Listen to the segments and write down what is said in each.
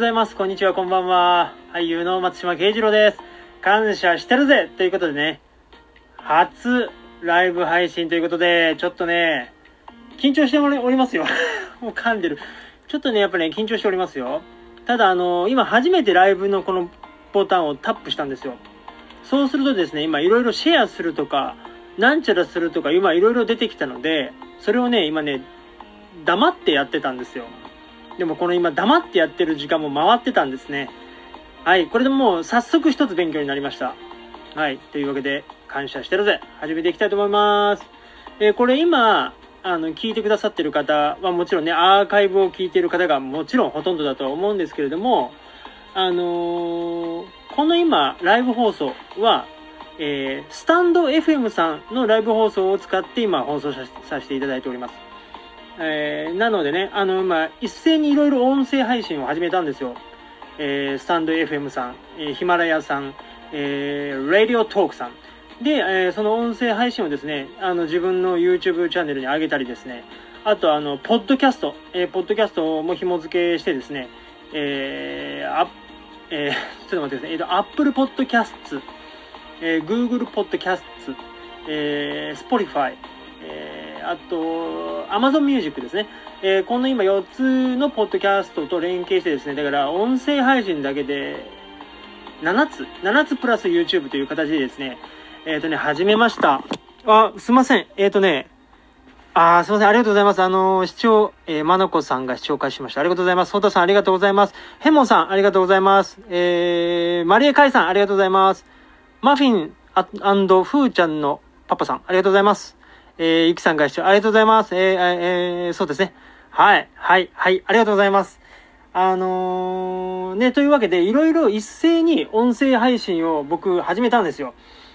ございます。こんにちは、こんばんは。俳優の松島慶次郎です。感謝してるぜということでね、初ライブ配信ということで、ちょっとね、緊張しておりますよ。もう噛んでる。ちょっとね、やっぱね、緊張しておりますよ。ただ、あの今初めてライブのこのボタンをタップしたんですよ。そうするとですね、今いろいろシェアするとか、なんちゃらするとか、今いろいろ出てきたので、それをね、今ね、黙ってやってたんですよ。でもこの今黙ってやってる時間も回ってたんですね。はい、これでもう早速一つ勉強になりました。はい、というわけで感謝してるぜ。始めていきたいと思います。えー、これ今、あの、聞いてくださってる方はもちろんね、アーカイブを聞いてる方がもちろんほとんどだとは思うんですけれども、あのー、この今、ライブ放送は、えー、スタンド FM さんのライブ放送を使って今放送させていただいております。えー、なのでね、あの、まあ、一斉にいろいろ音声配信を始めたんですよ。えー、スタンド FM さん、えー、ヒマラヤさん、えー、ラディオトークさん。で、えー、その音声配信をですね、あの、自分の YouTube チャンネルに上げたりですね、あと、あの、ポッドキャスト、えー、ポッドキャストも紐付けしてですね、えー、あ、えー、ちょっと待ってください。えっ、ー、と、Apple Podcasts、えー、Google Podcasts、えー、Spotify、あと、Amazon Music ですね。えー、この今4つのポッドキャストと連携してですね、だから音声配信だけで7つ、7つプラス YouTube という形でですね、えっ、ー、とね、始めました。あ、すいません。えっ、ー、とね、あすいません。ありがとうございます。あのー、視聴、えー、まなこさんが視聴開始しました。ありがとうございます。ソータさん、ありがとうございます。ヘモンさん、ありがとうございます。えー、マリエカイさん、ありがとうございます。マフィンフーちゃんのパパさん、ありがとうございます。えー、ゆきさんが視聴、ありがとうございます。えー、えー、そうですね。はい、はい、はい、ありがとうございます。あのー、ね、というわけで、いろいろ一斉に音声配信を僕始めたんですよ。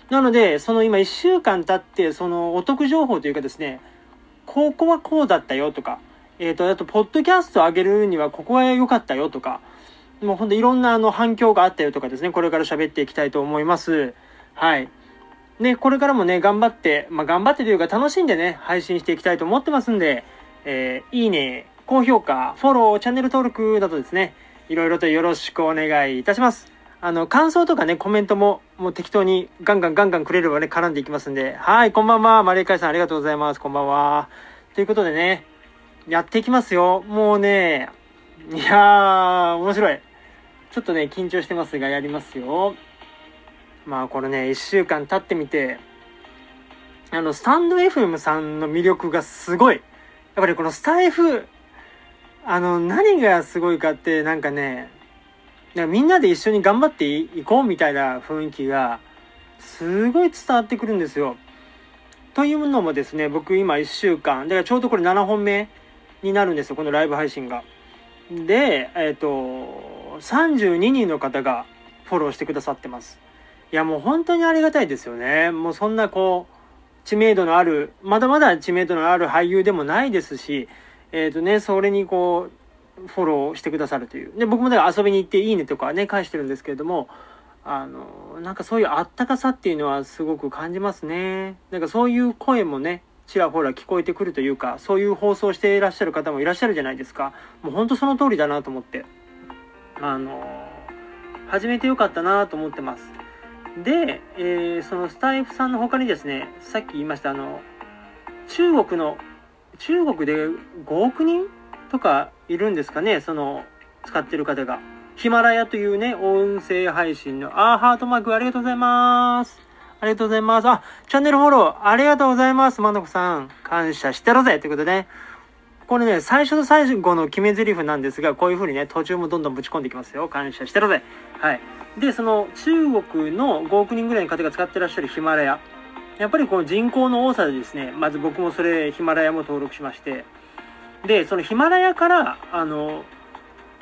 なので、その今1週間経って、そのお得情報というかですね、ここはこうだったよとか、えっ、ー、と、あと、ポッドキャスト上げるにはここは良かったよとか、もうほんといろんなあの反響があったよとかですね、これから喋っていきたいと思います。はい。ね、これからもね、頑張って、まあ、頑張ってというか楽しんでね、配信していきたいと思ってますんで、えー、いいね、高評価、フォロー、チャンネル登録などですね、いろいろとよろしくお願いいたします。あの、感想とかね、コメントも、もう適当にガンガンガンガンくれればね、絡んでいきますんで、はい、こんばんは、マレーカイさんありがとうございます、こんばんは。ということでね、やっていきますよ。もうね、いやー、面白い。ちょっとね、緊張してますが、やりますよ。まあ、これね、一週間経ってみて、あの、スタンド FM さんの魅力がすごい。やっぱりこのスタイフ、あの、何がすごいかって、なんかね、かみんなで一緒に頑張っていこうみたいな雰囲気が、すごい伝わってくるんですよ。というのもですね、僕今1週間、だからちょうどこれ7本目になるんですよ、このライブ配信が。で、えっ、ー、と、32人の方がフォローしてくださってます。いや、もう本当にありがたいですよね。もうそんなこう、知名度のある、まだまだ知名度のある俳優でもないですし、えっ、ー、とね、それにこう、フォローしてくださるという。で、僕もだから遊びに行っていいねとかね、返してるんですけれども、あの、なんかそういうあったかさっていうのはすごく感じますね。なんかそういう声もね、ちらほら聞こえてくるというか、そういう放送していらっしゃる方もいらっしゃるじゃないですか。もうほんとその通りだなと思って。あの、始めてよかったなと思ってます。で、えー、そのスタイフさんの他にですね、さっき言いました、あの、中国の、中国で5億人とかいるんですかね、その、使ってる方が。ヒマラヤというね、音声配信の、あー、ハートマークありがとうございます。ありがとうございます。あ、チャンネルフォローありがとうございます。まなこさん。感謝してるぜということでね。これね、最初と最後の決め台詞なんですが、こういう風にね、途中もどんどんぶち込んでいきますよ。感謝してるぜ。はい。で、その中国の5億人ぐらいの方が使ってらっしゃるヒマラヤ。やっぱりこの人口の多さでですね、まず僕もそれ、ヒマラヤも登録しまして、で、そのヒマラヤから、あの、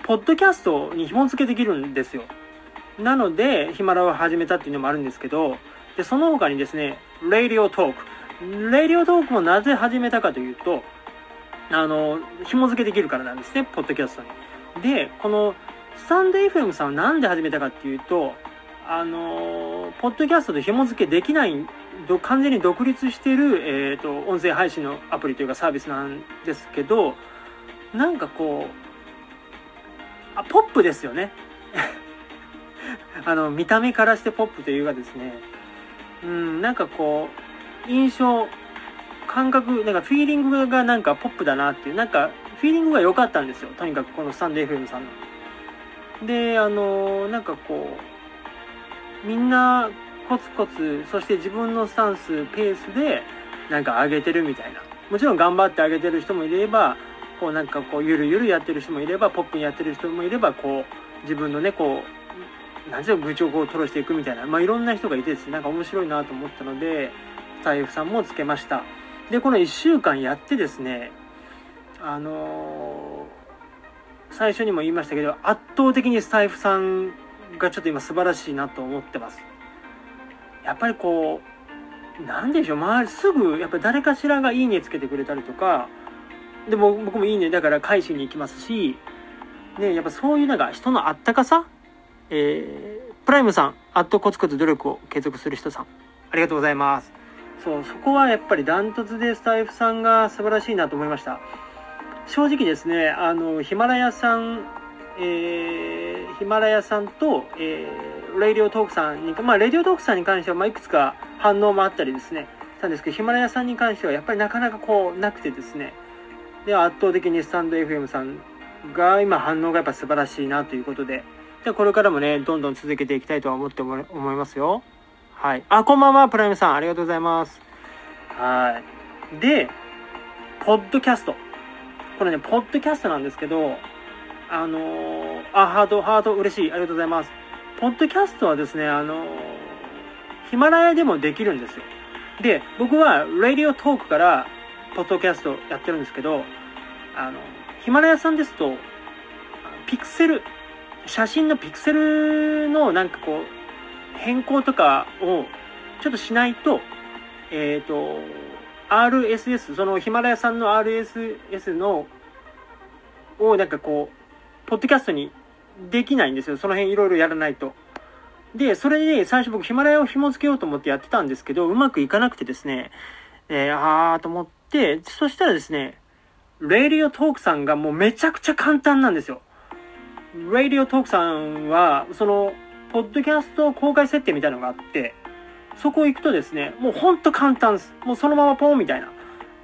ポッドキャストに紐付けできるんですよ。なので、ヒマラヤを始めたっていうのもあるんですけど、で、その他にですね、 Radiotalk。Radiotalk もなぜ始めたかというと、あの、紐付けできるからなんですね、ポッドキャストに。で、この、 stand.fm さんはなんで始めたかっていうと、あの、ポッドキャストで紐付けできない、完全に独立してる、えっ、ー、と、音声配信のアプリというかサービスなんですけど、なんかこう、あポップですよね あの見た目からしてポップというかですねうんなんかこう印象感覚なんかフィーリングがなんかポップだなっていうなんかフィーリングが良かったんですよ。とにかくこのスタンド FM さんの。であのなんかこうみんなコツコツそして自分のスタンスペースでなんか上げてるみたいな。もちろん頑張って上げてる人もいればこうなんかこうゆるゆるやってる人もいればポップにやってる人もいればこう自分のねこう何ていうの愚痴をこう吐露していくみたいな。まあいろんな人がいてですねなんか面白いなと思ったのでスタイフさんもつけました。でこの1週間やってですねあのー、最初にも言いましたけど圧倒的にスタイフさんがちょっと今素晴らしいなと思ってますやっぱりこうなんでしょう周りすぐやっぱ誰かしらが「いいね」つけてくれたりとかでも僕も「いいね」だから返しに行きますしねやっぱそういうなんか人のあったかさえー、プライムさん、あっとコツコツ努力を継続する人さん、ありがとうございます。そう、そこはやっぱりダントツでスタイフさんが素晴らしいなと思いました。正直ですね、あの、ヒマラヤさん、えー、ヒマラヤさんと、えー、レイディオトークさんに、まあ、レディオトークさんに関しては、まあ、いくつか反応もあったりですね、したんですけど、ヒマラヤさんに関しては、やっぱりなかなかこう、なくてですね、で、圧倒的にスタンド FM さんが今反応がやっぱ素晴らしいなということで、で、これからもね、どんどん続けていきたいとは思って思いますよ。はい。あ、こんばんは、プライムさん。ありがとうございます。はい。で、ポッドキャスト。これね、ポッドキャストなんですけど、あのー、あ、ハート、ハート、嬉しい。ありがとうございます。ポッドキャストはですね、あのー、ヒマラヤでもできるんですよ。で、僕は、ラディオトークから、ポッドキャストやってるんですけど、あの、ヒマラヤさんですと、ピクセル、写真のピクセルのなんかこう、変更とかをちょっとしないと、えっ、ー、と、RSS、そのヒマラヤさんの RSS の、をなんかこう、ポッドキャストにできないんですよ。その辺いろいろやらないと。で、それで最初僕ヒマラヤを紐付けようと思ってやってたんですけど、うまくいかなくてですね、えー、あーと思って、そしたらですね、レイリオトークさんがもうめちゃくちゃ簡単なんですよ。レイディオトークさんは、その、ポッドキャスト公開設定みたいなのがあって、そこ行くとですね、もうほんと簡単です。もうそのままポンみたいな。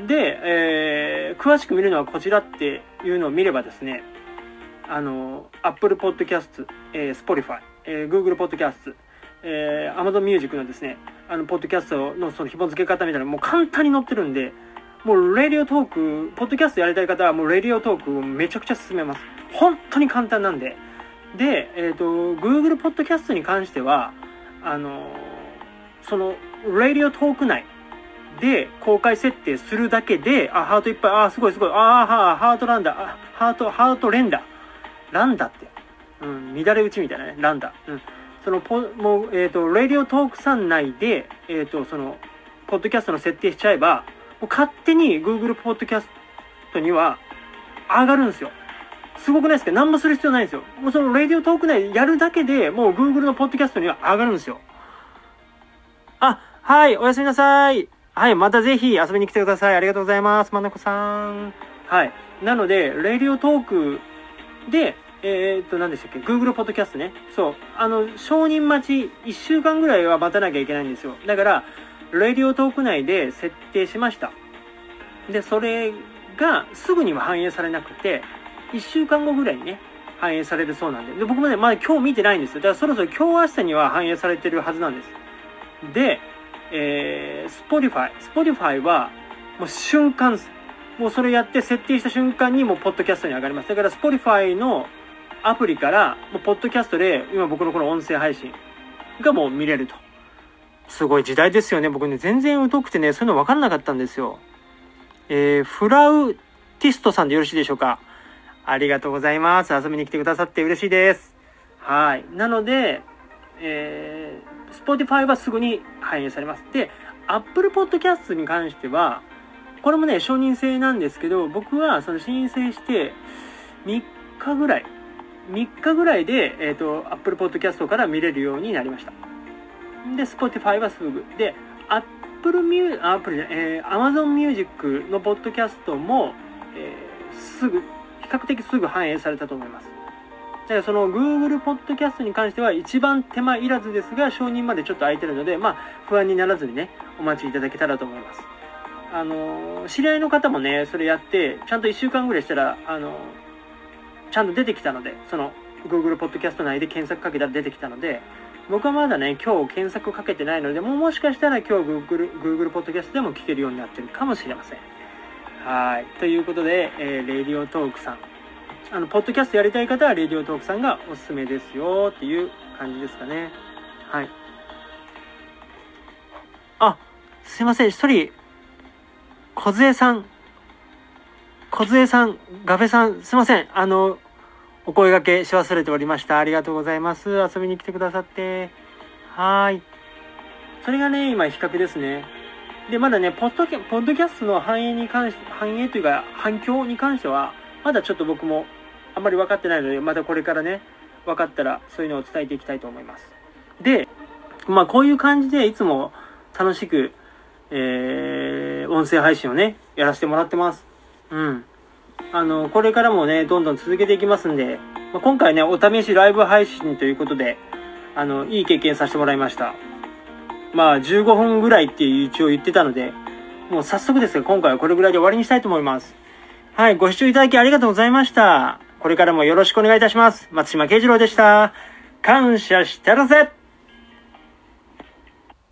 で、えー、詳しく見るのはこちらっていうのを見ればですね、あの、Apple Podcast、えー、Spotify、えー、Google Podcast、えー、Amazon Music のですね、あの、ポッドキャストのその紐付け方みたいなのもう簡単に載ってるんで、もう、レディオトーク、ポッドキャストやりたい方は、もう、レディオトークをめちゃくちゃ進めます。本当に簡単なんで。で、えっ、ー、と、Google ポッドキャストに関しては、あの、その、レディオトーク内で公開設定するだけで、あ、ハートいっぱい、あ、すごいすごい、あ、はハートランダ、あ、ハート、ハート連打。ランダって。うん、乱れ打ちみたいなね、ランダ。うん。そのポ、もう、えっ、ー、と、レディオトークさん内で、えっ、ー、と、その、ポッドキャストの設定しちゃえば、もう勝手に Google ポッドキャストには上がるんですよ。すごくないですか？何もする必要ないんですよ。もうそのラディオトーク内やるだけでもう Google のポッドキャストには上がるんですよ。あ、はい、おやすみなさい。はい、またぜひ遊びに来てください。ありがとうございます。まなこさん。はい。なので、ラディオトークで、えー、っと、何でしたっけ ?Google ポッドキャストね。そう。あの、承認待ち、1週間ぐらいは待たなきゃいけないんですよ。だから、レディオトーク内で設定しました。で、それがすぐには反映されなくて、1週間後ぐらいにね、反映されるそうなんで。で、僕もね、まだ今日見てないんですよ。だからそろそろ今日明日には反映されてるはずなんです。で、えー、Spotify。Spotify は、もう瞬間。もうそれやって設定した瞬間にもうポッドキャストに上がります。だから Spotify のアプリから、もうポッドキャストで今僕のこの音声配信がもう見れると。すごい時代ですよね。僕ね、全然疎くてね、そういうの分かんなかったんですよ。えー、フラウティストさんでよろしいでしょうか？ありがとうございます。遊びに来てくださって嬉しいです。はい。なので、えー、Spotify はすぐに反映されます。で、Apple Podcast に関しては、これもね、承認制なんですけど、僕はその申請して3日ぐらい、3日ぐらいで、えっ、ー、と、Apple Podcast から見れるようになりました。で、Spotify はすぐ。で、Apple Music、Apple じゃえー、Amazon Music のポッドキャストも、えー、すぐ、較的すぐ反映されたと思います。からその Google ポッドキャストに関しては一番手間いらずですが、承認までちょっと空いてるので、まあ、不安にならずにね、お待ちいただけたらと思います。あの、知り合いの方もね、それやって、ちゃんと1週間ぐらいしたら、あの、ちゃんと出てきたので、その Google ポッドキャスト内で検索かけたら出てきたので、僕はまだね、今日検索かけてないので、もうもしかしたら今日 Google、Google ポッドキャストでも聞けるようになってるかもしれません。はい。ということで、えー、レディオトークさん。あの、ポッドキャストやりたい方は、レディオトークさんがおすすめですよっていう感じですかね。はい。あ、すいません、一人、小杖さん、小杖さん、ガフェさん、すいません、あの、お声掛けし忘れておりました。ありがとうございます。遊びに来てくださって。はい。それがね、今比較ですね。で、まだね、ポッドキャポッドキャストの反映に関して、反映というか反響に関しては、まだちょっと僕もあんまり分かってないので、またこれからね、分かったらそういうのを伝えていきたいと思います。で、まあこういう感じでいつも楽しく、えー、音声配信をね、やらせてもらってます。うん。あの、これからもね、どんどん続けていきますんで、まあ、今回ね、お試しライブ配信ということで、あの、いい経験させてもらいました。まあ、15分ぐらいっていう一応言ってたので、もう早速ですが、今回はこれぐらいで終わりにしたいと思います。はい、ご視聴いただきありがとうございました。これからもよろしくお願いいたします。松島慶次郎でした。感謝してるぜ